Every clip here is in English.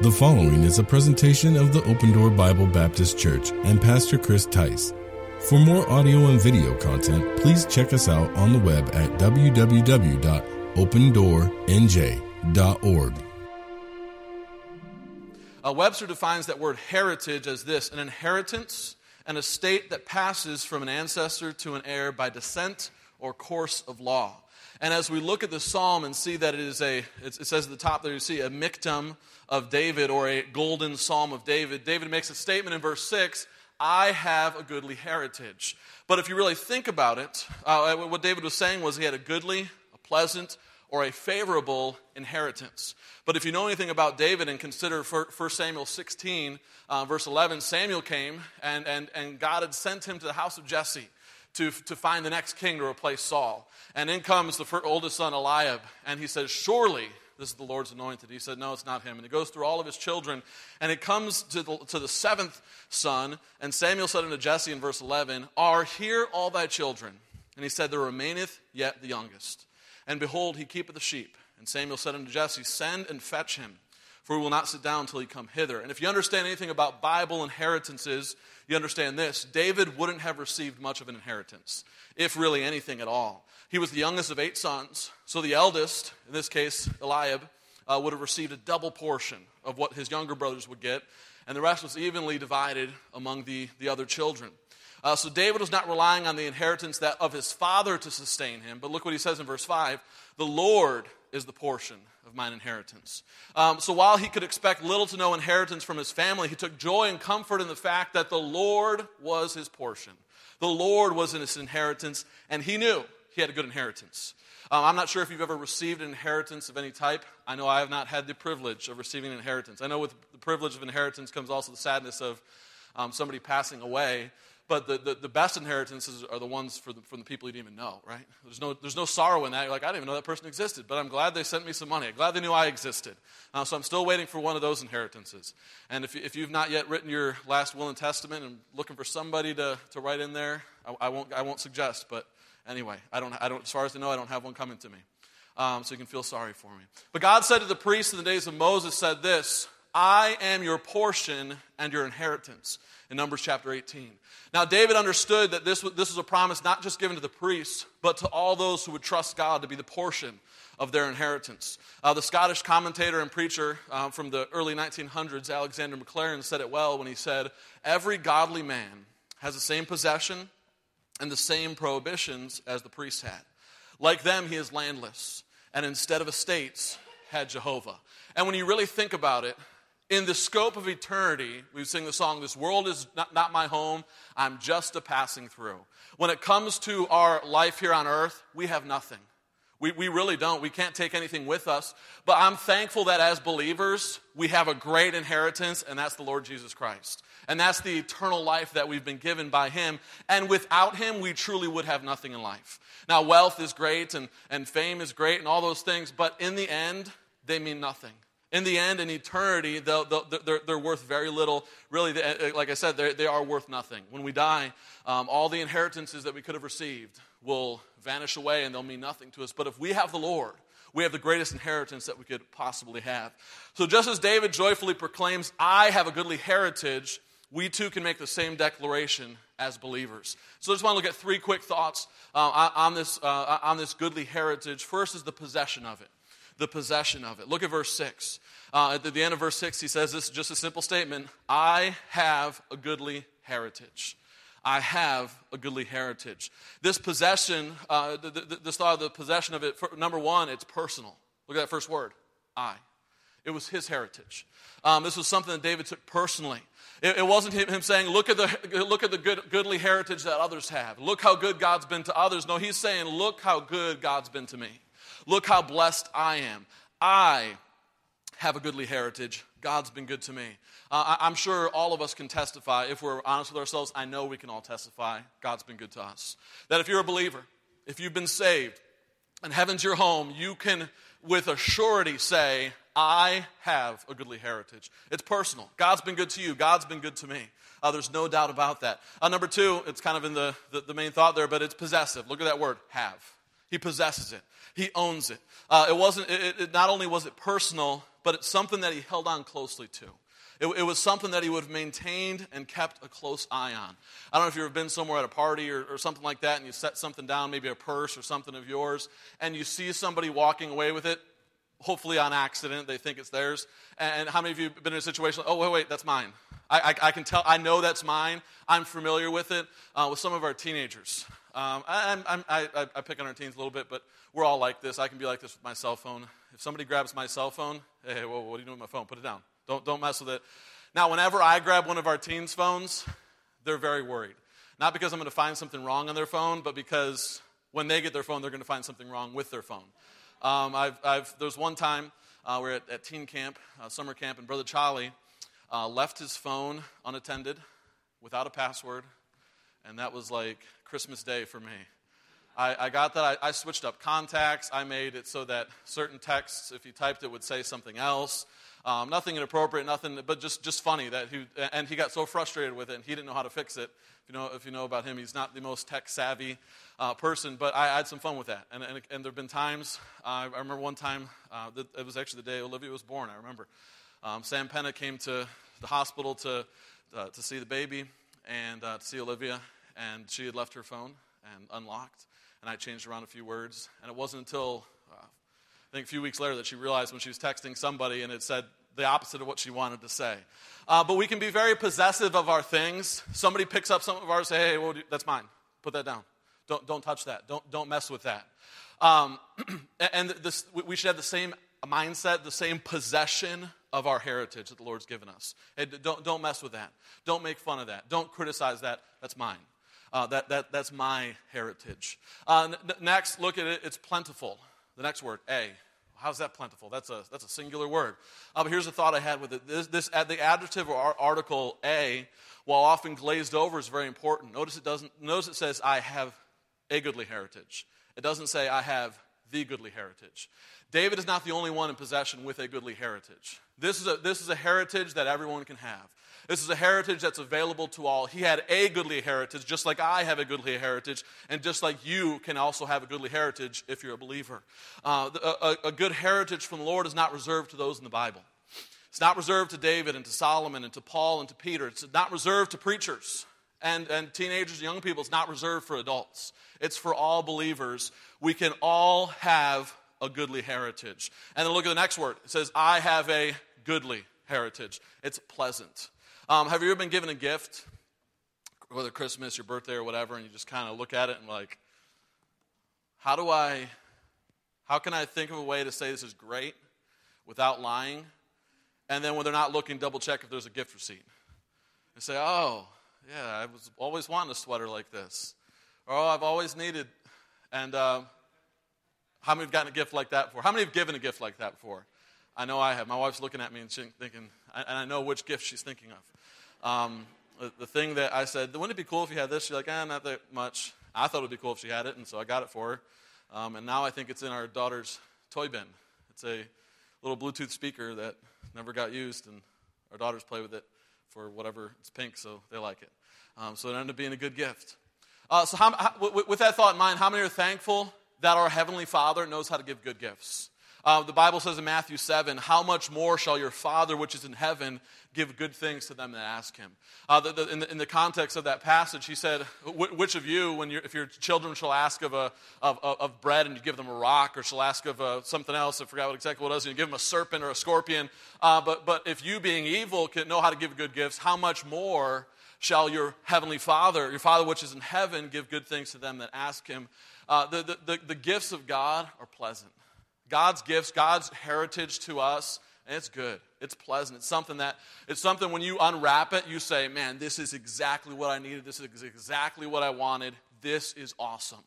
The following is a presentation of the Open Door Bible Baptist Church and Pastor Chris Tice. For more audio and video content, please check us out on the web at www.opendoornj.org. Uh, Webster defines that word heritage as this an inheritance, an estate that passes from an ancestor to an heir by descent or course of law. And as we look at the psalm and see that it is a, it says at the top there, you see a miktam of David or a golden psalm of David. David makes a statement in verse 6 I have a goodly heritage. But if you really think about it, uh, what David was saying was he had a goodly, a pleasant, or a favorable inheritance. But if you know anything about David and consider 1 Samuel 16, uh, verse 11, Samuel came and, and, and God had sent him to the house of Jesse to, to find the next king to replace Saul. And in comes the oldest son, Eliab, and he says, Surely this is the Lord's anointed. He said, No, it's not him. And he goes through all of his children, and it comes to the, to the seventh son. And Samuel said unto Jesse in verse 11, Are here all thy children? And he said, There remaineth yet the youngest. And behold, he keepeth the sheep. And Samuel said unto Jesse, Send and fetch him for we will not sit down until you come hither. And if you understand anything about Bible inheritances, you understand this. David wouldn't have received much of an inheritance, if really anything at all. He was the youngest of eight sons, so the eldest, in this case, Eliab, uh, would have received a double portion of what his younger brothers would get, and the rest was evenly divided among the, the other children. Uh, so David was not relying on the inheritance that of his father to sustain him, but look what he says in verse 5 The Lord is the portion of mine inheritance. Um, so while he could expect little to no inheritance from his family, he took joy and comfort in the fact that the Lord was his portion. The Lord was in his inheritance, and he knew he had a good inheritance. Um, I'm not sure if you've ever received an inheritance of any type. I know I have not had the privilege of receiving an inheritance. I know with the privilege of inheritance comes also the sadness of um, somebody passing away. But the, the, the, best inheritances are the ones for the, from the people you didn't even know, right? There's no, there's no sorrow in that. You're like, I didn't even know that person existed, but I'm glad they sent me some money. I'm glad they knew I existed. Uh, so I'm still waiting for one of those inheritances. And if, if you've not yet written your last will and testament and looking for somebody to, to write in there, I, I won't, I won't suggest. But anyway, I don't, I don't, as far as I know, I don't have one coming to me. Um, so you can feel sorry for me. But God said to the priests in the days of Moses, said this, I am your portion and your inheritance in Numbers chapter 18. Now, David understood that this, this was a promise not just given to the priests, but to all those who would trust God to be the portion of their inheritance. Uh, the Scottish commentator and preacher uh, from the early 1900s, Alexander Maclaren, said it well when he said, Every godly man has the same possession and the same prohibitions as the priests had. Like them, he is landless, and instead of estates, had Jehovah. And when you really think about it, in the scope of eternity, we sing the song, This world is not, not, my home, I'm just a passing through. When it comes to our life here on earth, we have nothing. We, we really don't. We can't take anything with us. But I'm thankful that as believers, we have a great inheritance, and that's the Lord Jesus Christ. And that's the eternal life that we've been given by Him. And without Him, we truly would have nothing in life. Now, wealth is great, and, and fame is great, and all those things, but in the end, they mean nothing in the end, in eternity, they're, they're, worth very little. Really, they, like I said, they are worth nothing. When we die, um, all the inheritances that we could have received will vanish away and they'll mean nothing to us. But if we have the Lord, we have the greatest inheritance that we could possibly have. So just as David joyfully proclaims, I have a goodly heritage, we too can make the same declaration as believers. So I just want to look at three quick thoughts uh, on, this, uh, on this goodly heritage. First is the possession of it the possession of it. Look at verse 6. Uh, at the end of verse 6, he says this is just a simple statement I have a goodly heritage. I have a goodly heritage. This possession, uh, this thought of the possession of it, for, number one, it's personal. Look at that first word I. It was his heritage. Um, this was something that David took personally. It, it wasn't him, him, saying, look at the, look at the good, goodly heritage that others have. Look how good God's been to others. No, he's saying, look how good God's been to me. Look how blessed I am. I have a goodly heritage. God's been good to me. Uh, I, am sure all of us can testify. If we're honest with ourselves, I know we can all testify. God's been good to us. That if you're a believer, if you've been saved, and heaven's your home, you can with a surety say, I have a goodly heritage. It's personal. God's been good to you. God's been good to me. Uh, there's no doubt about that. Uh, number two, it's kind of in the, the, the main thought there, but it's possessive. Look at that word, have. He possesses it. He owns it. Uh, it wasn't, it, it, not only was it personal, but it's something that he held on closely to. It, it, was something that he would have maintained and kept a close eye on. I don't know if you've ever been somewhere at a party or, or something like that and you set something down, maybe a purse or something of yours, and you see somebody walking away with it, hopefully on accident, they think it's theirs. And how many of you have been in a situation like, oh, wait, wait, that's mine? I, I, I can tell, I know that's mine. I'm familiar with it uh, with some of our teenagers. Um, I, I, I, pick on our teens a little bit, but we're all like this. I can be like this with my cell phone. If somebody grabs my cell phone, hey, well, what are you doing with my phone? Put it down. Don't, don't mess with it. Now, whenever I grab one of our teens' phones, they're very worried. Not because I'm going to find something wrong on their phone, but because when they get their phone, they're going to find something wrong with their phone. Um, I've, I've, there's one time uh, we're at, at teen camp, uh, summer camp, and Brother Charlie uh, left his phone unattended without a password, and that was like Christmas Day for me. I, I got that. I, I, switched up contacts. I made it so that certain texts, if you typed it, would say something else. Um, nothing inappropriate, nothing, but just, just funny that he, and he got so frustrated with it, and he didn't know how to fix it. If you know, if you know about him, he's not the most tech savvy uh, person, but I, I, had some fun with that. And, and, and there have been times, uh, I remember one time, uh, it was actually the day Olivia was born, I remember. Um, Sam Penna came to the hospital to, uh, to see the baby and uh, to see Olivia, and she had left her phone and unlocked. And I changed around a few words. And it wasn't until I think a few weeks later that she realized when she was texting somebody and it said the opposite of what she wanted to say. Uh, but we can be very possessive of our things. Somebody picks up some of ours, and say, hey, that's mine. Put that down. Don't, don't touch that. Don't, don't mess with that. Um, and this, we should have the same mindset, the same possession of our heritage that the Lord's given us. Hey, don't, don't mess with that. Don't make fun of that. Don't criticize that. That's mine. Uh, that, that, that's my heritage. Uh, n- next, look at it. It's plentiful. The next word, A. How's that plentiful? That's a, that's a singular word. Uh, but here's a thought I had with it. This, this, the adjective or article A, while often glazed over, is very important. Notice it, doesn't, notice it says, I have a goodly heritage. It doesn't say, I have the goodly heritage. David is not the only one in possession with a goodly heritage. This is a, this is a heritage that everyone can have. This is a heritage that's available to all. He had a goodly heritage, just like I have a goodly heritage, and just like you can also have a goodly heritage if you're a believer. Uh, a, a good heritage from the Lord is not reserved to those in the Bible. It's not reserved to David and to Solomon and to Paul and to Peter. It's not reserved to preachers and, and teenagers and young people. It's not reserved for adults. It's for all believers. We can all have a goodly heritage. And then look at the next word. It says, I have a goodly heritage. It's pleasant. Um, have you ever been given a gift, whether Christmas, your birthday, or whatever, and you just kind of look at it and like, how do I, how can I think of a way to say this is great without lying? And then when they're not looking, double check if there's a gift receipt. And say, oh, yeah, I was always wanting a sweater like this. Or, oh, I've always needed. And uh, how many have gotten a gift like that before? How many have given a gift like that before? I know I have. My wife's looking at me and thinking, and I know which gift she's thinking of. Um, the, the, thing that I said, wouldn't it be cool if you had this? She's like, eh, not that much. I thought it would be cool if she had it, and so I got it for her. Um, and now I think it's in our daughter's toy bin. It's a little Bluetooth speaker that never got used, and our daughters play with it for whatever. It's pink, so they like it. Um, so it ended up being a good gift. Uh, so, how, how, with that thought in mind, how many are thankful that our Heavenly Father knows how to give good gifts? Uh, the Bible says in Matthew 7, How much more shall your Father which is in heaven give good things to them that ask him? Uh, the, the, in, the, in, the, context of that passage, he said, Which of you, when if your children shall ask of, a, of, of, bread and you give them a rock, or shall ask of uh, something else, I forgot what exactly what it was, and you give them a serpent or a scorpion? Uh, but, but if you, being evil, can know how to give good gifts, how much more shall your heavenly Father, your Father which is in heaven, give good things to them that ask him? Uh, the, the, the gifts of God are pleasant. God's gifts, God's heritage to us, and it's good. It's pleasant. It's something that, it's something when you unwrap it, you say, man, this is exactly what I needed. This is exactly what I wanted. This is awesome.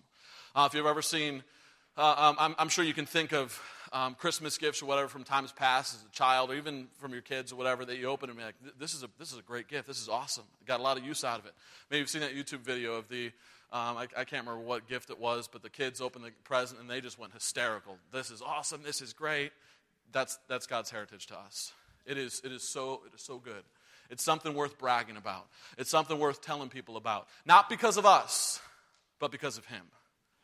Uh, if you've ever seen, uh, um, I'm, I'm, sure you can think of um, Christmas gifts or whatever from times past as a child, or even from your kids or whatever that you open and be like, this is a, this is a great gift. This is awesome. Got a lot of use out of it. Maybe you've seen that YouTube video of the, um, I, I, can't remember what gift it was, but the kids opened the present and they just went hysterical. This is awesome. This is great. That's, that's God's heritage to us. It is, it, is so, it is so good. It's something worth bragging about. It's something worth telling people about. Not because of us, but because of Him.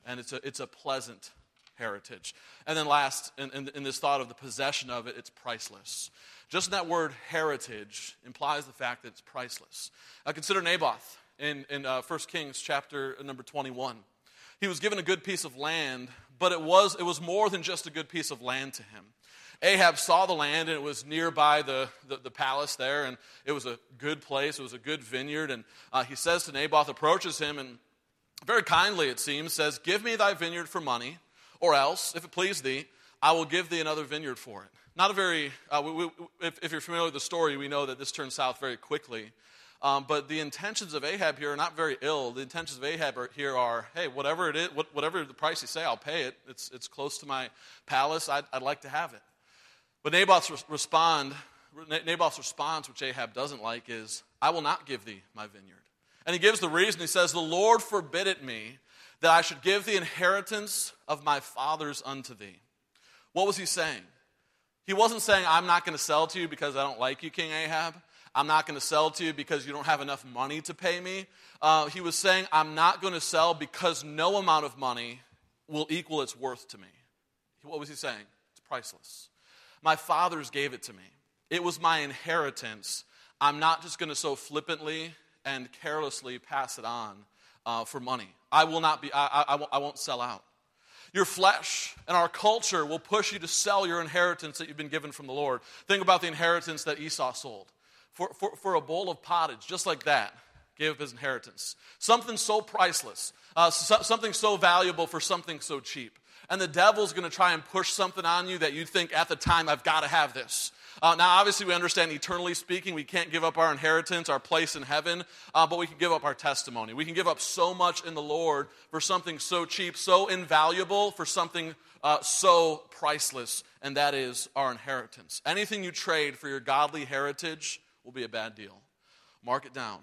And it's a, it's a pleasant heritage. And then last, in, in, in this thought of the possession of it, it's priceless. Just that word heritage implies the fact that it's priceless. Consider Naboth in, in uh, 1 Kings chapter number 21. He was given a good piece of land, but it was, it was more than just a good piece of land to him. Ahab saw the land, and it was nearby the, the, the, palace there, and it was a good place. It was a good vineyard. And uh, he says to Naboth, approaches him, and very kindly, it seems, says, Give me thy vineyard for money, or else, if it please thee, I will give thee another vineyard for it. Not a very, uh, we, we, if, if, you're familiar with the story, we know that this turned south very quickly. Um, but the intentions of Ahab here are not very ill. The intentions of Ahab are, here are, hey, whatever it is, whatever the price you say, I'll pay it. It's, it's close to my palace. I'd, I'd like to have it. But Naboth's respond, Naboth's response, which Ahab doesn't like, is, I will not give thee my vineyard. And he gives the reason. He says, The Lord forbid it me that I should give the inheritance of my fathers unto thee. What was he saying? He wasn't saying, I'm not going to sell to you because I don't like you, King Ahab. I'm not going to sell to you because you don't have enough money to pay me. Uh, he was saying, I'm not going to sell because no amount of money will equal its worth to me. What was he saying? It's priceless. My fathers gave it to me, it was my inheritance. I'm not just going to so flippantly and carelessly pass it on uh, for money. I will not be, I, I, I won't sell out. Your flesh and our culture will push you to sell your inheritance that you've been given from the Lord. Think about the inheritance that Esau sold. For, for, for a bowl of pottage, just like that, gave up his inheritance. Something so priceless, uh, so, something so valuable for something so cheap. And the devil's going to try and push something on you that you think at the time, I've got to have this. Uh, now, obviously, we understand eternally speaking, we can't give up our inheritance, our place in heaven, uh, but we can give up our testimony. We can give up so much in the Lord for something so cheap, so invaluable, for something uh, so priceless, and that is our inheritance. Anything you trade for your godly heritage will be a bad deal. Mark it down.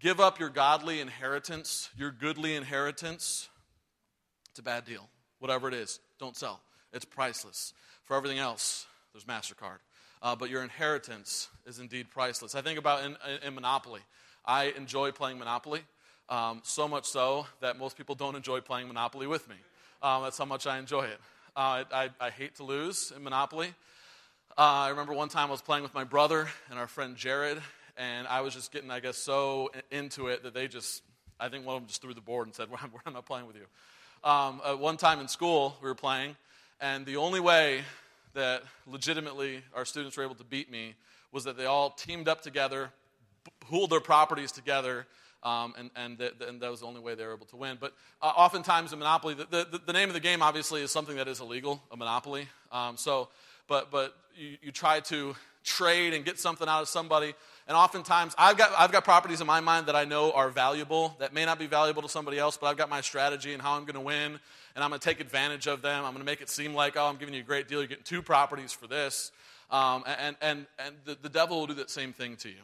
Give up your godly inheritance, your goodly inheritance. It's a bad deal. Whatever it is, don't sell. It's priceless. For everything else, there's MasterCard uh, but your inheritance is indeed priceless. I think about in, in Monopoly. I enjoy playing Monopoly, um, so much so that most people don't enjoy playing Monopoly with me. Um, that's how much I enjoy it. Uh, I, I, hate to lose in Monopoly. Uh, I remember one time I was playing with my brother and our friend Jared, and I was just getting, I guess, so into it that they just, I think one of them just threw the board and said, well, I'm not playing with you. Um, uh, one time in school, we were playing, and the only way that legitimately our students were able to beat me was that they all teamed up together, pooled their properties together, um, and, and, the, and, that was the only way they were able to win. But uh, oftentimes in Monopoly, the, the, the, name of the game obviously is something that is illegal, a Monopoly. Um, so, but, but you, you try to trade and get something out of somebody. And oftentimes, I've got, I've got properties in my mind that I know are valuable, that may not be valuable to somebody else, but I've got my strategy and how I'm going to win and I'm going to take advantage of them. I'm going to make it seem like, oh, I'm giving you a great deal. You're getting two properties for this. Um, and and, and the, the devil will do that same thing to you.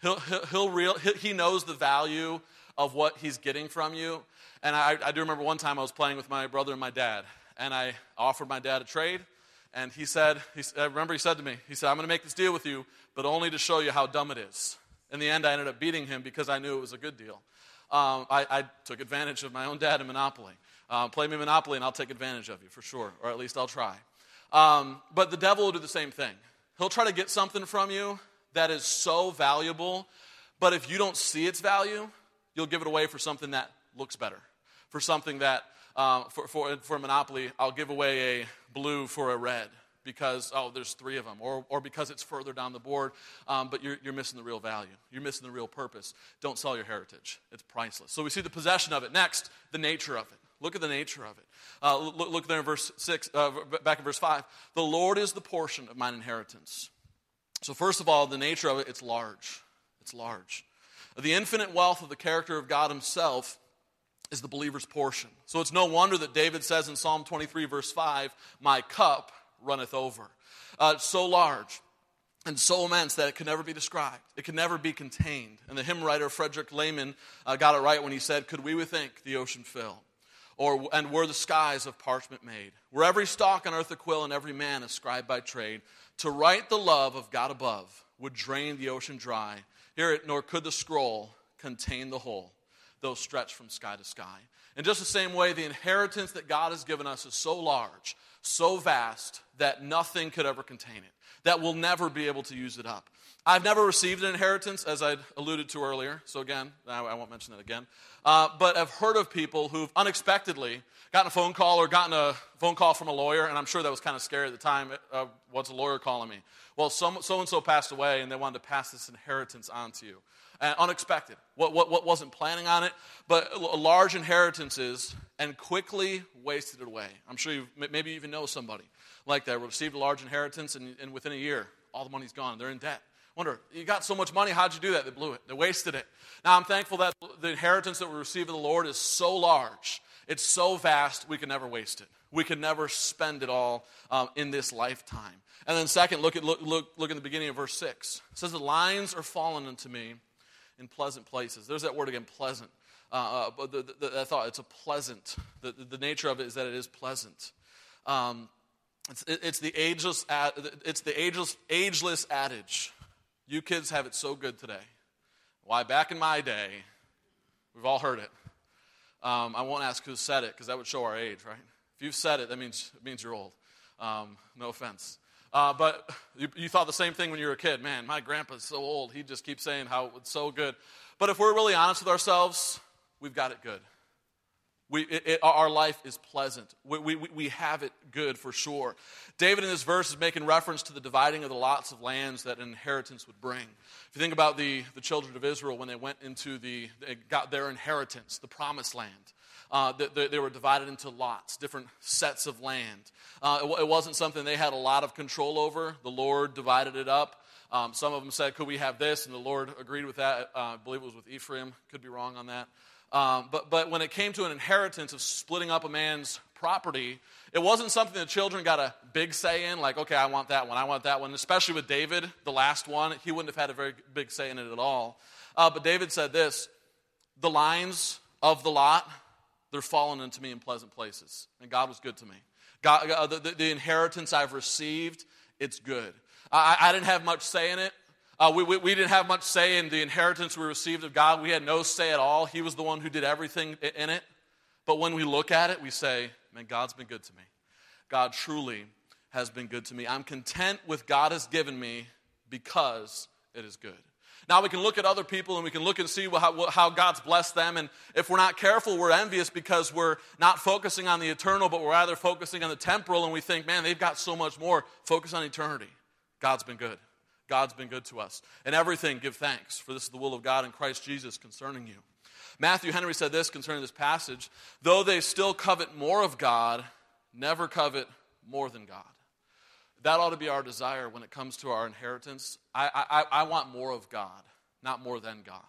He'll, he'll, he'll real, he knows the value of what he's getting from you. And I, I do remember one time I was playing with my brother and my dad, and I offered my dad a trade. And he said, he, I remember he said to me, he said, I'm going to make this deal with you, but only to show you how dumb it is. In the end, I ended up beating him because I knew it was a good deal. Um, I, I, took advantage of my own dad in Monopoly. Uh, play me Monopoly and I'll take advantage of you for sure, or at least I'll try. Um, but the devil will do the same thing. He'll try to get something from you that is so valuable, but if you don't see its value, you'll give it away for something that looks better. For something that, uh, for, for, for Monopoly, I'll give away a blue for a red because, oh, there's three of them, or, or because it's further down the board, um, but you're, you're missing the real value. You're missing the real purpose. Don't sell your heritage, it's priceless. So we see the possession of it. Next, the nature of it. Look at the nature of it. Uh, look, look, there in verse 6, uh, back in verse 5. The Lord is the portion of mine inheritance. So, first of all, the nature of it, it's large. It's large. The infinite wealth of the character of God Himself is the believer's portion. So, it's no wonder that David says in Psalm 23, verse 5, My cup runneth over. Uh, so large and so immense that it can never be described. It can never be contained. And the hymn writer Frederick Lehman uh, got it right when he said, Could we with ink the ocean fill? or, and were the skies of parchment made. Were every stalk on earth a quill and every man a scribe by trade, to write the love of God above would drain the ocean dry. Hear it, nor could the scroll contain the whole. Those stretch from sky to sky. In just the same way, the inheritance that God has given us is so large, so vast, that nothing could ever contain it, that we'll never be able to use it up. I've never received an inheritance, as I alluded to earlier. So, again, I won't mention that again. Uh, but I've heard of people who've unexpectedly gotten a phone call or gotten a phone call from a lawyer, and I'm sure that was kind of scary at the time. Uh, what's a lawyer calling me? Well, so and so passed away, and they wanted to pass this inheritance on to you. Uh, unexpected. What, what, what wasn't planning on it, but large inheritances and quickly wasted it away. I'm sure you maybe even know somebody like that received a large inheritance, and, and within a year, all the money's gone. They're in debt. Wonder, you got so much money, how'd you do that? They blew it. They wasted it. Now I'm thankful that the inheritance that we receive of the Lord is so large, it's so vast, we can never waste it. We can never spend it all um, in this lifetime. And then, second, look at look, look, look in the beginning of verse 6. It says, The lines are fallen unto me in pleasant places. There's that word again, pleasant. Uh, uh, but the, the, the, thought it's a pleasant. The, the, nature of it is that it is pleasant. Um, it's, it, it's, the ageless, it's the ageless, ageless adage you kids have it so good today. Why, back in my day, we've all heard it. Um, I won't ask who said it because that would show our age, right? If you've said it, that means, it means you're old. Um, no offense. Uh, but you, you, thought the same thing when you were a kid. Man, my grandpa's so old. He just keeps saying how it's so good. But if we're really honest with ourselves, we've got it good. We, it, it, our life is pleasant. We, we, we have it good for sure. David in this verse is making reference to the dividing of the lots of lands that an inheritance would bring. If you think about the, the children of Israel when they went into the, they got their inheritance, the promised land, uh, they, they, were divided into lots, different sets of land. Uh, it, it, wasn't something they had a lot of control over. The Lord divided it up. Um, some of them said, Could we have this? And the Lord agreed with that. Uh, I believe it was with Ephraim. Could be wrong on that. Um, but, but when it came to an inheritance of splitting up a man's property, it wasn't something the children got a big say in, like, okay, I want that one, I want that one. Especially with David, the last one, he wouldn't have had a very big say in it at all. Uh, but David said this the lines of the lot, they're fallen into me in pleasant places. And God was good to me. God, uh, the, the, the, inheritance I've received, it's good. I, I didn't have much say in it. Uh, we, we, we, didn't have much say in the inheritance we received of God. We had no say at all. He was the one who did everything in it. But when we look at it, we say, man, God's been good to me. God truly has been good to me. I'm content with God has given me because it is good. Now we can look at other people and we can look and see how, how, God's blessed them. And if we're not careful, we're envious because we're not focusing on the eternal, but we're rather focusing on the temporal. And we think, man, they've got so much more. Focus on eternity. God's been good. God's been good to us. And everything, give thanks, for this is the will of God in Christ Jesus concerning you. Matthew Henry said this concerning this passage though they still covet more of God, never covet more than God. That ought to be our desire when it comes to our inheritance. I, I, I want more of God, not more than God.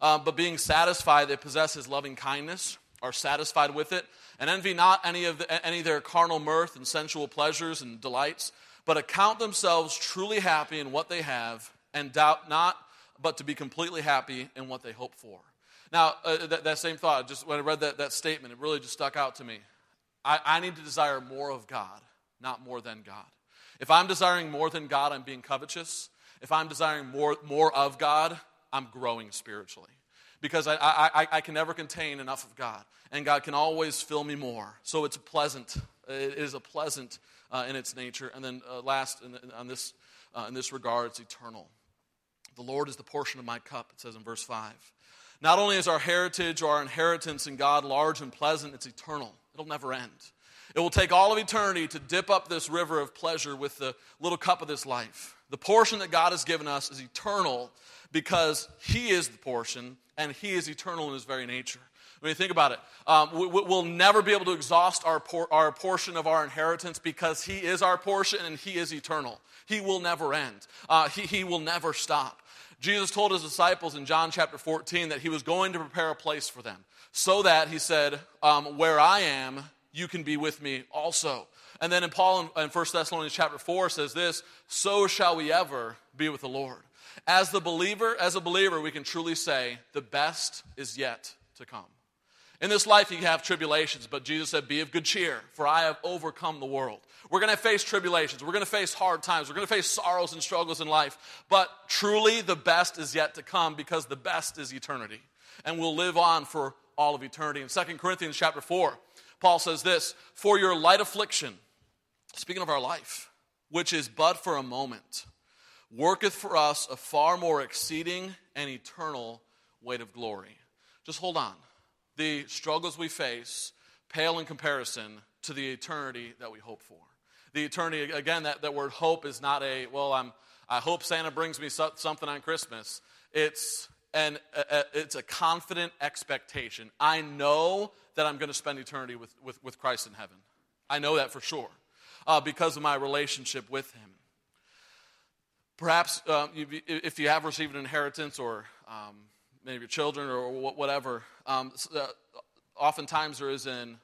Um, but being satisfied they possess his loving kindness, are satisfied with it, and envy not any of, the, any of their carnal mirth and sensual pleasures and delights but account themselves truly happy in what they have, and doubt not, but to be completely happy in what they hope for. Now, uh, that, that, same thought, just when I read that, that statement, it really just stuck out to me. I, I need to desire more of God, not more than God. If I'm desiring more than God, I'm being covetous. If I'm desiring more, more of God, I'm growing spiritually. Because I, I, I can never contain enough of God, and God can always fill me more. So it's pleasant. It is a pleasant uh, in its nature. And then uh, last, in, on this, uh, in this regard, it's eternal. The Lord is the portion of my cup, it says in verse 5. Not only is our heritage or our inheritance in God large and pleasant, it's eternal. It'll never end. It will take all of eternity to dip up this river of pleasure with the little cup of this life. The portion that God has given us is eternal because He is the portion and He is eternal in His very nature. When you think about it, um, we, will never be able to exhaust our, por- our portion of our inheritance because He is our portion and He is eternal. He will never end, uh, he, he will never stop. Jesus told His disciples in John chapter 14 that He was going to prepare a place for them so that, He said, um, Where I am, you can be with me also. And then in Paul in, in 1 Thessalonians chapter 4 says this, so shall we ever be with the Lord. As the believer, as a believer, we can truly say, the best is yet to come. In this life, you have tribulations, but Jesus said, Be of good cheer, for I have overcome the world. We're going to face tribulations. We're going to face hard times. We're going to face sorrows and struggles in life. But truly, the best is yet to come because the best is eternity. and we'll live on for all of eternity. In 2 Corinthians chapter 4, Paul says this For your light affliction, speaking of our life, which is but for a moment, worketh for us a far more exceeding and eternal weight of glory. Just hold on. The struggles we face pale in comparison to the eternity that we hope for. The eternity, again, that, that word hope is not a, well, I'm, I hope Santa brings me something on Christmas. It's, an, a, it's a confident expectation. I know that I'm going to spend eternity with, with, with Christ in heaven. I know that for sure uh, because of my relationship with Him. Perhaps uh, if you have received an inheritance or um, many of your children or whatever, um, uh, oftentimes there is an,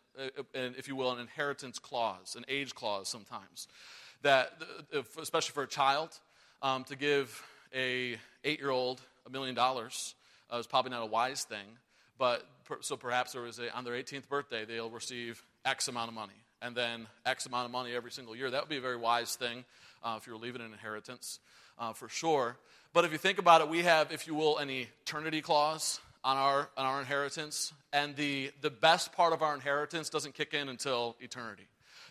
an, if you will, an inheritance clause, an age clause sometimes, that, especially for a child, um, to give a eight-year-old a million dollars uh, is probably not a wise thing. But so perhaps there is a, on their 18th birthday, they'll receive X amount of money, and then X amount of money every single year. That would be a very wise thing uh, if you're leaving an inheritance, uh, for sure. But if you think about it, we have, if you will, an eternity clause on our, on our inheritance, and the, the best part of our inheritance doesn't kick in until eternity.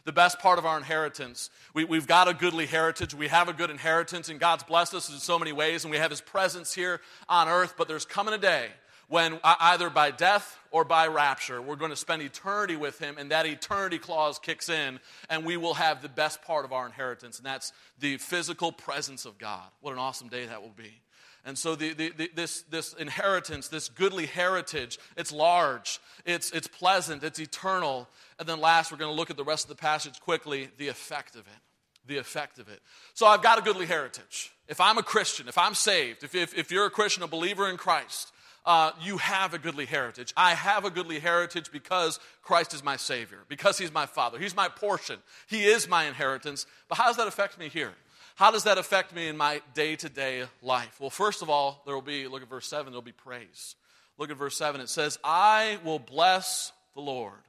The best part of our inheritance. We, we've got a goodly heritage. We have a good inheritance, and God's blessed us in so many ways, and we have His presence here on earth. But there's coming a day when uh, either by death or by rapture, we're going to spend eternity with him, and that eternity clause kicks in, and we will have the best part of our inheritance, and that's the physical presence of God. What an awesome day that will be. And so, the, the, the, this, this inheritance, this goodly heritage, it's large, it's, it's pleasant, it's eternal. And then, last, we're going to look at the rest of the passage quickly the effect of it. The effect of it. So, I've got a goodly heritage. If I'm a Christian, if I'm saved, if, if, if you're a Christian, a believer in Christ, uh, you have a goodly heritage. I have a goodly heritage because Christ is my Savior, because He's my Father. He's my portion. He is my inheritance. But how does that affect me here? How does that affect me in my day to day life? Well, first of all, there will be, look at verse 7, there will be praise. Look at verse 7. It says, I will bless the Lord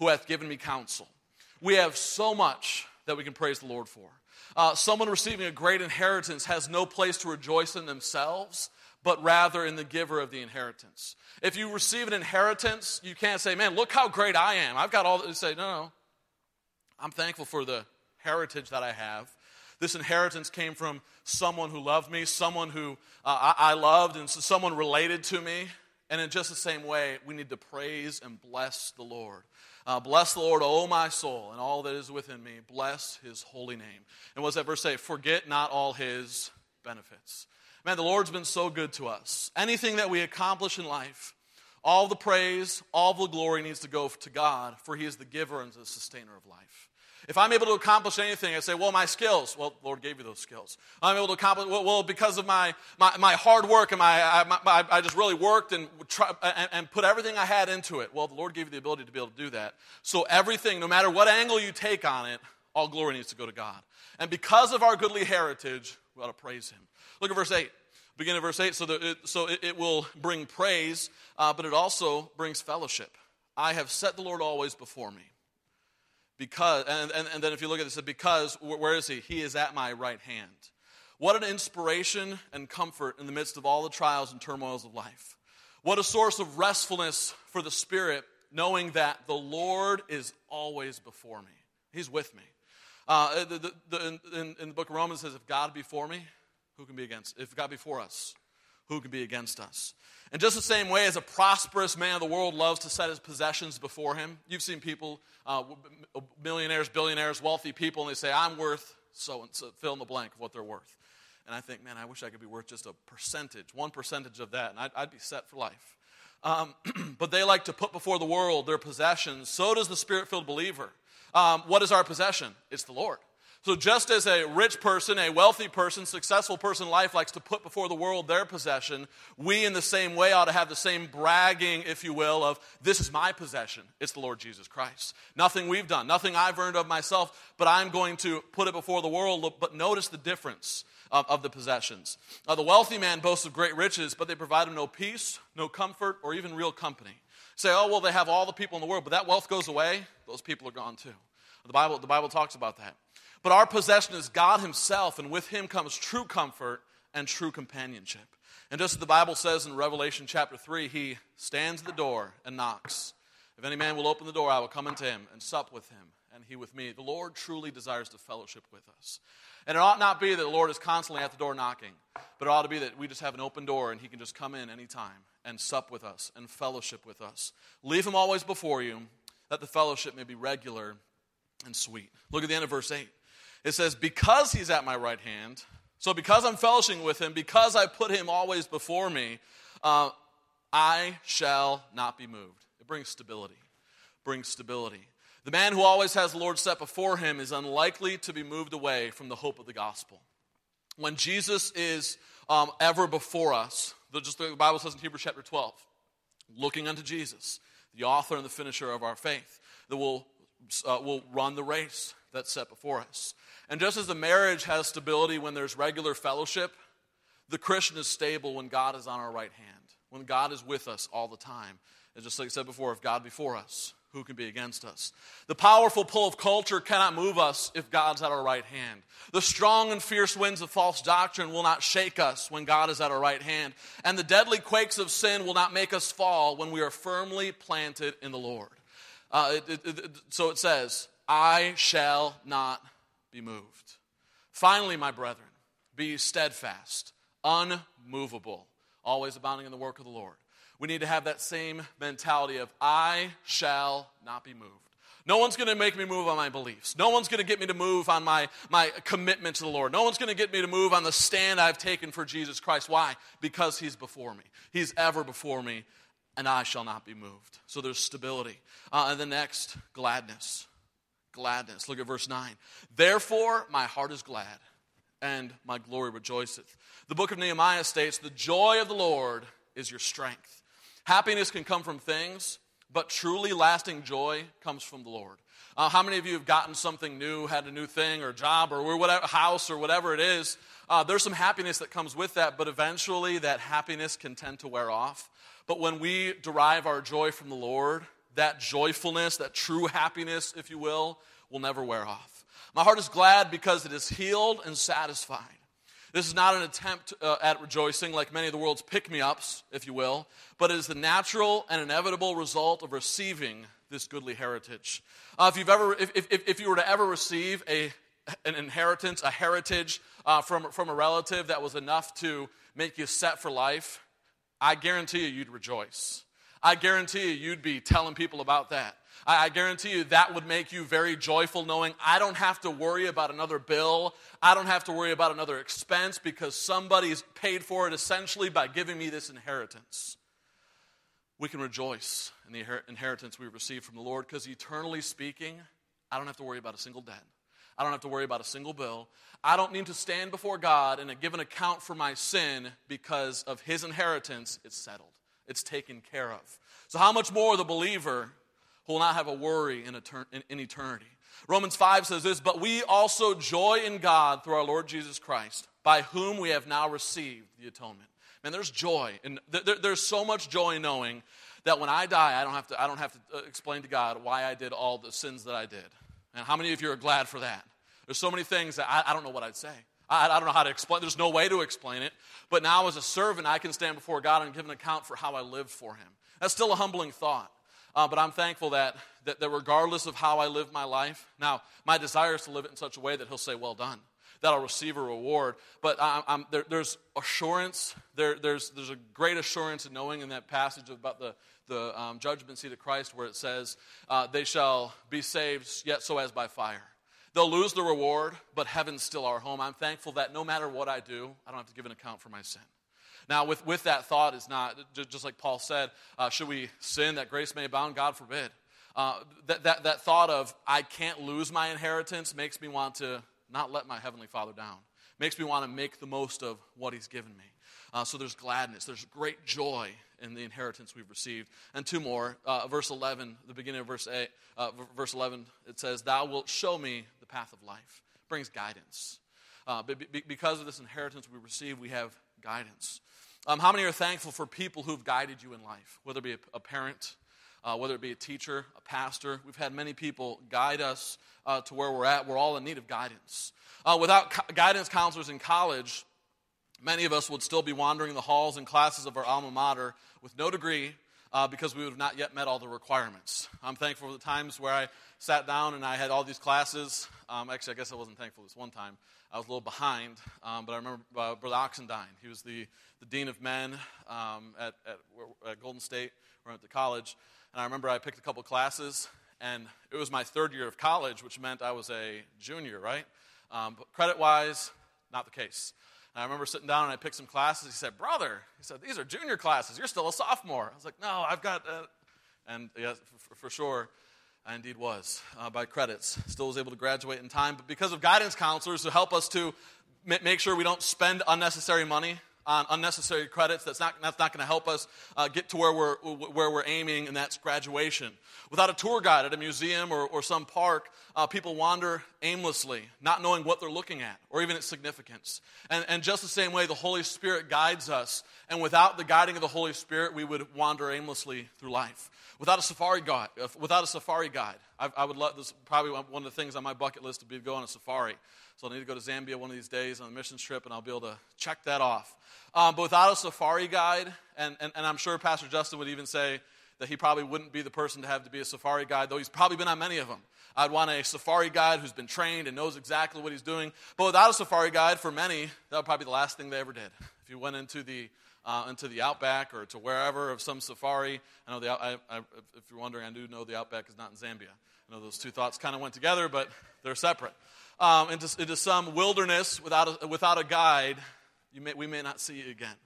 who hath given me counsel. We have so much that we can praise the Lord for. Uh, someone receiving a great inheritance has no place to rejoice in themselves but rather in the giver of the inheritance. If you receive an inheritance, you can't say, man, look how great I am. I've got all. You say, no, no. I'm thankful for the heritage that I have. This inheritance came from someone who loved me, someone who uh, I, loved, and so someone related to me. And in just the same way, we need to praise and bless the Lord. Uh, bless the Lord, O my soul, and all that is within me. Bless his holy name. And what's that verse say? Forget not all his benefits. Man, the Lord's been so good to us. Anything that we accomplish in life, all the praise, all the glory needs to go to God, for He is the giver and the sustainer of life. If I'm able to accomplish anything, I say, well, my skills. Well, the Lord gave you those skills. I'm able to accomplish, well, well because of my, my, my, hard work and my, I, my, I just really worked and, try, and, and put everything I had into it. Well, the Lord gave you the ability to be able to do that. So everything, no matter what angle you take on it, all glory needs to go to God. And because of our goodly heritage, we ought to praise Him. Look at verse 8. Begin at verse 8. So, it, so it, it, will bring praise, uh, but it also brings fellowship. I have set the Lord always before me. Because, and, and, and then if you look at this, because, where is he? He is at my right hand. What an inspiration and comfort in the midst of all the trials and turmoils of life. What a source of restfulness for the spirit, knowing that the Lord is always before me. He's with me. Uh, the, the, the, in, in the book of Romans says, if God be for me, who can be against? If God be for us, who can be against us? And just the same way as a prosperous man of the world loves to set his possessions before him, you've seen people, uh, millionaires, billionaires, wealthy people, and they say, I'm worth so and so, fill in the blank of what they're worth. And I think, man, I wish I could be worth just a percentage, one percentage of that, and I'd, I'd be set for life. Um, but they like to put before the world their possessions. So does the spirit filled believer. Um, what is our possession? It's the Lord. So, just as a rich person, a wealthy person, successful person in life likes to put before the world their possession, we in the same way ought to have the same bragging, if you will, of this is my possession. It's the Lord Jesus Christ. Nothing we've done, nothing I've earned of myself, but I'm going to put it before the world. But notice the difference of, of the possessions. Now, the wealthy man boasts of great riches, but they provide him no peace, no comfort, or even real company. Say, oh, well, they have all the people in the world, but that wealth goes away, those people are gone too. The Bible, the Bible talks about that. But our possession is God Himself, and with Him comes true comfort and true companionship. And just as the Bible says in Revelation chapter 3, he stands at the door and knocks. If any man will open the door, I will come into him and sup with him, and he with me. The Lord truly desires to fellowship with us. And it ought not be that the Lord is constantly at the door knocking, but it ought to be that we just have an open door and he can just come in anytime and sup with us and fellowship with us. Leave him always before you, that the fellowship may be regular and sweet. Look at the end of verse 8. It says, Because he's at my right hand, so because I'm fellowshipping with him, because I put him always before me, uh, I shall not be moved. It brings stability. Brings stability. The man who always has the Lord set before him is unlikely to be moved away from the hope of the gospel. When Jesus is um, ever before us, the, just the Bible says in Hebrews chapter 12, looking unto Jesus, the author and the finisher of our faith, that will, uh, will run the race that's set before us. And just as the marriage has stability when there's regular fellowship, the Christian is stable when God is on our right hand, when God is with us all the time. And just like I said before, if God before us, who can be against us? The powerful pull of culture cannot move us if God's at our right hand. The strong and fierce winds of false doctrine will not shake us when God is at our right hand. And the deadly quakes of sin will not make us fall when we are firmly planted in the Lord. Uh, it, it, it, so it says, I shall not be moved. Finally, my brethren, be steadfast, unmovable, always abounding in the work of the Lord we need to have that same mentality of, I shall not be moved. No one's going to make me move on my beliefs. No one's going to get me to move on my, my commitment to the Lord. No one's going to get me to move on the stand I've taken for Jesus Christ. Why? Because He's before me. He's ever before me, and I shall not be moved. So there's stability. Uh, and the next, gladness. Gladness. Look at verse 9. Therefore, my heart is glad, and my glory rejoiceth. The book of Nehemiah states, The joy of the Lord is your strength. Happiness can come from things, but truly lasting joy comes from the Lord. Uh, how many of you have gotten something new, had a new thing or job or whatever, house or whatever it is? Uh, there's some happiness that comes with that, but eventually that happiness can tend to wear off. But when we derive our joy from the Lord, that joyfulness, that true happiness, if you will, will never wear off. My heart is glad because it is healed and satisfied. This is not an attempt uh, at rejoicing like many of the world's pick me ups, if you will, but it is the natural and inevitable result of receiving this goodly heritage. Uh, if, you've ever, if, if, if you were to ever receive a, an inheritance, a heritage uh, from, from a relative that was enough to make you set for life, I guarantee you you'd rejoice. I guarantee you you'd be telling people about that. I, guarantee you that would make you very joyful knowing I don't have to worry about another bill. I don't have to worry about another expense because somebody's paid for it essentially by giving me this inheritance. We can rejoice in the inheritance we receive from the Lord because eternally speaking, I don't have to worry about a single debt. I don't have to worry about a single bill. I don't need to stand before God and give an account for my sin because of His inheritance. It's settled, it's taken care of. So, how much more the believer who will not have a worry in, etern- in eternity. Romans 5 says this, but we also joy in God through our Lord Jesus Christ, by whom we have now received the atonement. Man, there's joy. And th- there's so much joy knowing that when I die, I don't have to, I don't have to uh, explain to God why I did all the sins that I did. And how many of you are glad for that? There's so many things that I, I don't know what I'd say. I, I, don't know how to explain. There's no way to explain it. But now, as a servant, I can stand before God and give an account for how I lived for Him. That's still a humbling thought. Uh, but I'm thankful that, that, that regardless of how I live my life, now, my desire is to live it in such a way that He'll say, Well done, that I'll receive a reward. But I'm, there, there's assurance, there, there's, there's a great assurance in knowing in that passage about the, the um, judgment seat of Christ where it says, uh, They shall be saved, yet so as by fire. They'll lose the reward, but heaven's still our home. I'm thankful that no matter what I do, I don't have to give an account for my sin. Now, with, with that thought is not, just like Paul said, uh, should we sin that grace may abound? God forbid. Uh, that, that, that thought of, I can't lose my inheritance, makes me want to not let my Heavenly Father down. Makes me want to make the most of what He's given me. Uh, so there's gladness, there's great joy in the inheritance we've received. And two more, uh, verse 11, the beginning of verse, eight, uh, verse 11, it says, Thou wilt show me the path of life. Brings guidance. Uh, because of this inheritance we receive, we have guidance. Um, how many are thankful for people who've guided you in life, whether it be a, a parent, uh, whether it be a teacher, a pastor? We've had many people guide us uh, to where we're at. We're all in need of guidance. Uh, without guidance counselors in college, many of us would still be wandering the halls and classes of our alma mater with no degree uh, because we would have not yet met all the requirements. I'm thankful for the times where I sat down and I had all these classes. Um, actually, I guess I wasn't thankful this one time. I was a little behind, um, but I remember uh, Brother Oxendine. He was the, the dean of men um, at, at, at, Golden State, where I went to college. And I remember I picked a couple classes, and it was my third year of college, which meant I was a junior, right? Um, but credit wise, not the case. And I remember sitting down and I picked some classes. He said, Brother, he said, these are junior classes. You're still a sophomore. I was like, No, I've got, uh... and yes, for, for sure. I indeed was uh, by credits. Still was able to graduate in time, but because of guidance counselors who help us to make sure we don't spend unnecessary money on unnecessary credits. That's not, that's not going to help us uh, get to where we're, where we're aiming, and that's graduation. Without a tour guide at a museum or, or some park, uh, people wander aimlessly, not knowing what they're looking at or even its significance. And, and just the same way, the Holy Spirit guides us, and without the guiding of the Holy Spirit, we would wander aimlessly through life. Without a safari guide, uh, without a safari guide, I, I would love this. Probably one of the things on my bucket list would be to go on a safari. So I need to go to Zambia one of these days on a mission trip, and I'll be able to check that off. Um, but without a safari guide, and, and, and I'm sure Pastor Justin would even say that he probably wouldn't be the person to have to be a safari guide, though he's probably been on many of them. I'd want a safari guide who's been trained and knows exactly what he's doing. But without a safari guide, for many, that would probably be the last thing they ever did. If you went into the uh, into the outback or to wherever of some safari. I know the, I, I, if you're wondering, I do know the outback is not in Zambia. I know those two thoughts kind of went together, but they're separate um, into, into some wilderness without a, without a guide, may, we may not see you again.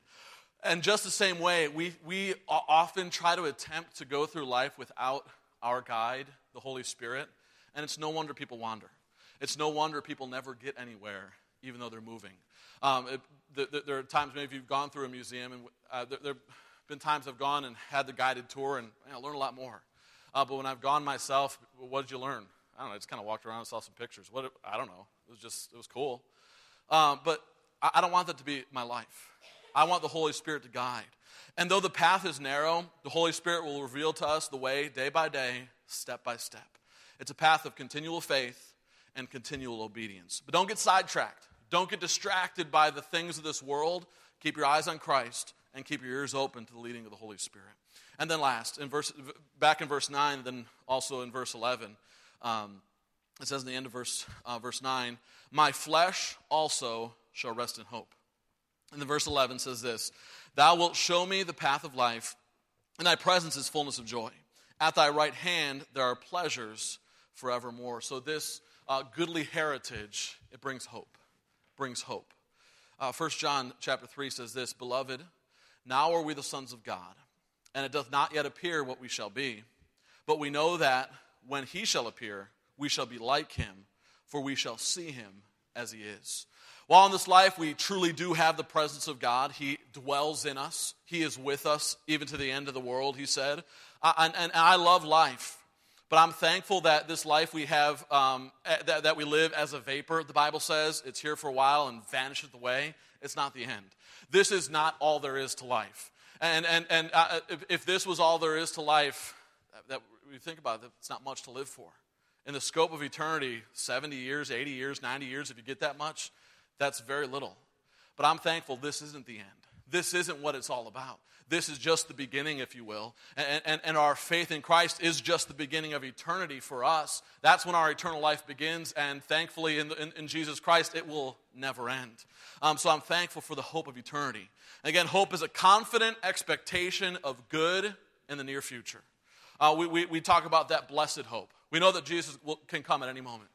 And just the same way, we, we often try to attempt to go through life without our guide, the Holy Spirit, and it's no wonder people wander. It's no wonder people never get anywhere, even though they're moving. Um, it, the, the, there are times maybe you've gone through a museum, and uh, there, there, have been times I've gone and had the guided tour, and I learned a lot more. Uh, but when I've gone myself, what did you learn? I don't know. I just kind of walked around and saw some pictures. What? I don't know. It was just it was cool. Um, but I, I don't want that to be my life. I want the Holy Spirit to guide. And though the path is narrow, the Holy Spirit will reveal to us the way day by day, step by step. It's a path of continual faith and continual obedience. But don't get sidetracked. Don't get distracted by the things of this world. Keep your eyes on Christ and keep your ears open to the leading of the Holy Spirit. And then last, in verse, back in verse 9, then also in verse 11, um, it says in the end of verse, uh, verse 9, My flesh also shall rest in hope. And then verse 11 says this Thou wilt show me the path of life, and thy presence is fullness of joy. At thy right hand there are pleasures forevermore. So this uh, goodly heritage, it brings hope. Brings hope. Uh, 1 John chapter 3 says this Beloved, now are we the sons of God, and it doth not yet appear what we shall be. But we know that when he shall appear, we shall be like him, for we shall see him as he is. While in this life we truly do have the presence of God, He dwells in us. He is with us even to the end of the world, He said. Uh, and, and, I love life, but I'm thankful that this life we have, um, eh, that, that we live as a vapor. The Bible says it's here for a while and vanishes away. It's not the end. This is not all there is to life. And, and, and uh, if, if this was all there is to life, that we think about it, it's not much to live for. In the scope of eternity, 70 years, 80 years, 90 years, if you get that much, that's very little. But I'm thankful this isn't the end. This isn't what it's all about. This is just the beginning, if you will. And, and, and our faith in Christ is just the beginning of eternity for us. That's when our eternal life begins. And thankfully, in, in, in Jesus Christ, it will never end. Um, so I'm thankful for the hope of eternity. Again, hope is a confident expectation of good in the near future. Uh, we, we, we, talk about that blessed hope. We know that Jesus will, can come at any moment.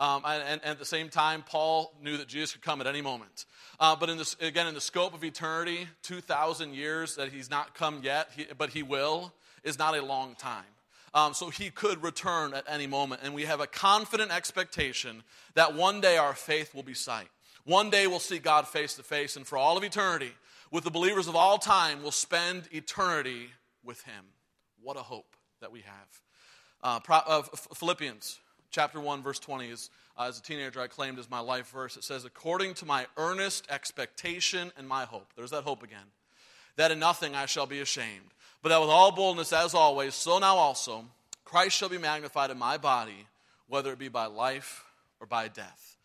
Um, and, and, at the same time, Paul knew that Jesus could come at any moment. Uh, but in this, again, in the scope of eternity, 2,000 years that he's not come yet, he, but he will, is not a long time. Um, so he could return at any moment. And we have a confident expectation that one day our faith will be sight. One day we'll see God face to face, and for all of eternity, with the believers of all time, we'll spend eternity with him. What a hope that we have. Uh, uh, Philippians chapter 1, verse 20 is, uh, as a teenager, I claimed as my life verse. It says, According to my earnest expectation and my hope. There's that hope again. That in nothing I shall be ashamed, but that with all boldness, as always, so now also, Christ shall be magnified in my body, whether it be by life or by death.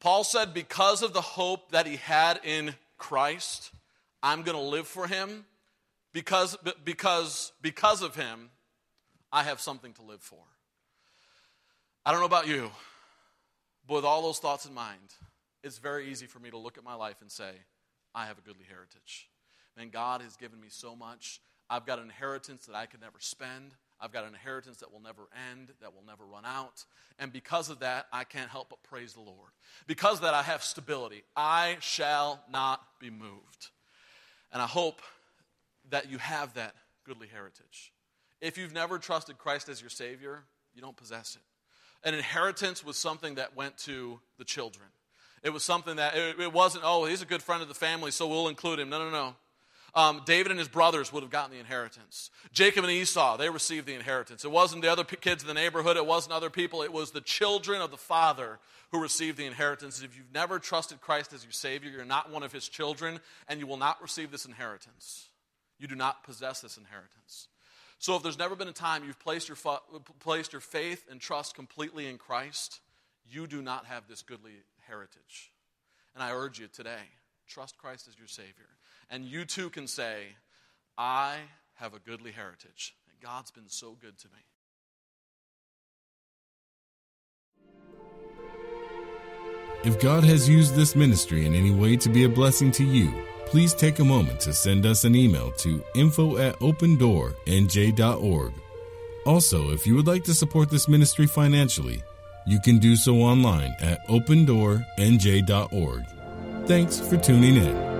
Paul said, because of the hope that he had in Christ, I'm going to live for him because, because, because of him, I have something to live for. I don't know about you, but with all those thoughts in mind, it's very easy for me to look at my life and say, I have a goodly heritage. Man, God has given me so much. I've got an inheritance that I could never spend. I've got an inheritance that will never end, that will never run out. And because of that, I can't help but praise the Lord. Because of that, I have stability. I shall not be moved. And I hope that you have that goodly heritage. If you've never trusted Christ as your Savior, you don't possess it. An inheritance was something that went to the children. It was something that, it, it wasn't, oh, he's a good friend of the family, so we'll include him. No, no, no. Um, David and his brothers would have gotten the inheritance. Jacob and Esau, they received the inheritance. It wasn't the other kids in the neighborhood, it wasn't other people, it was the children of the father who received the inheritance. If you've never trusted Christ as your Savior, you're not one of his children, and you will not receive this inheritance. You do not possess this inheritance. So if there's never been a time you've placed your, placed your faith and trust completely in Christ, you do not have this goodly heritage. And I urge you today trust Christ as your Savior. And you too can say, I have a goodly heritage. And God's been so good to me. If God has used this ministry in any way to be a blessing to you, please take a moment to send us an email to info at opendoornj.org. Also, if you would like to support this ministry financially, you can do so online at opendoornj.org. Thanks for tuning in.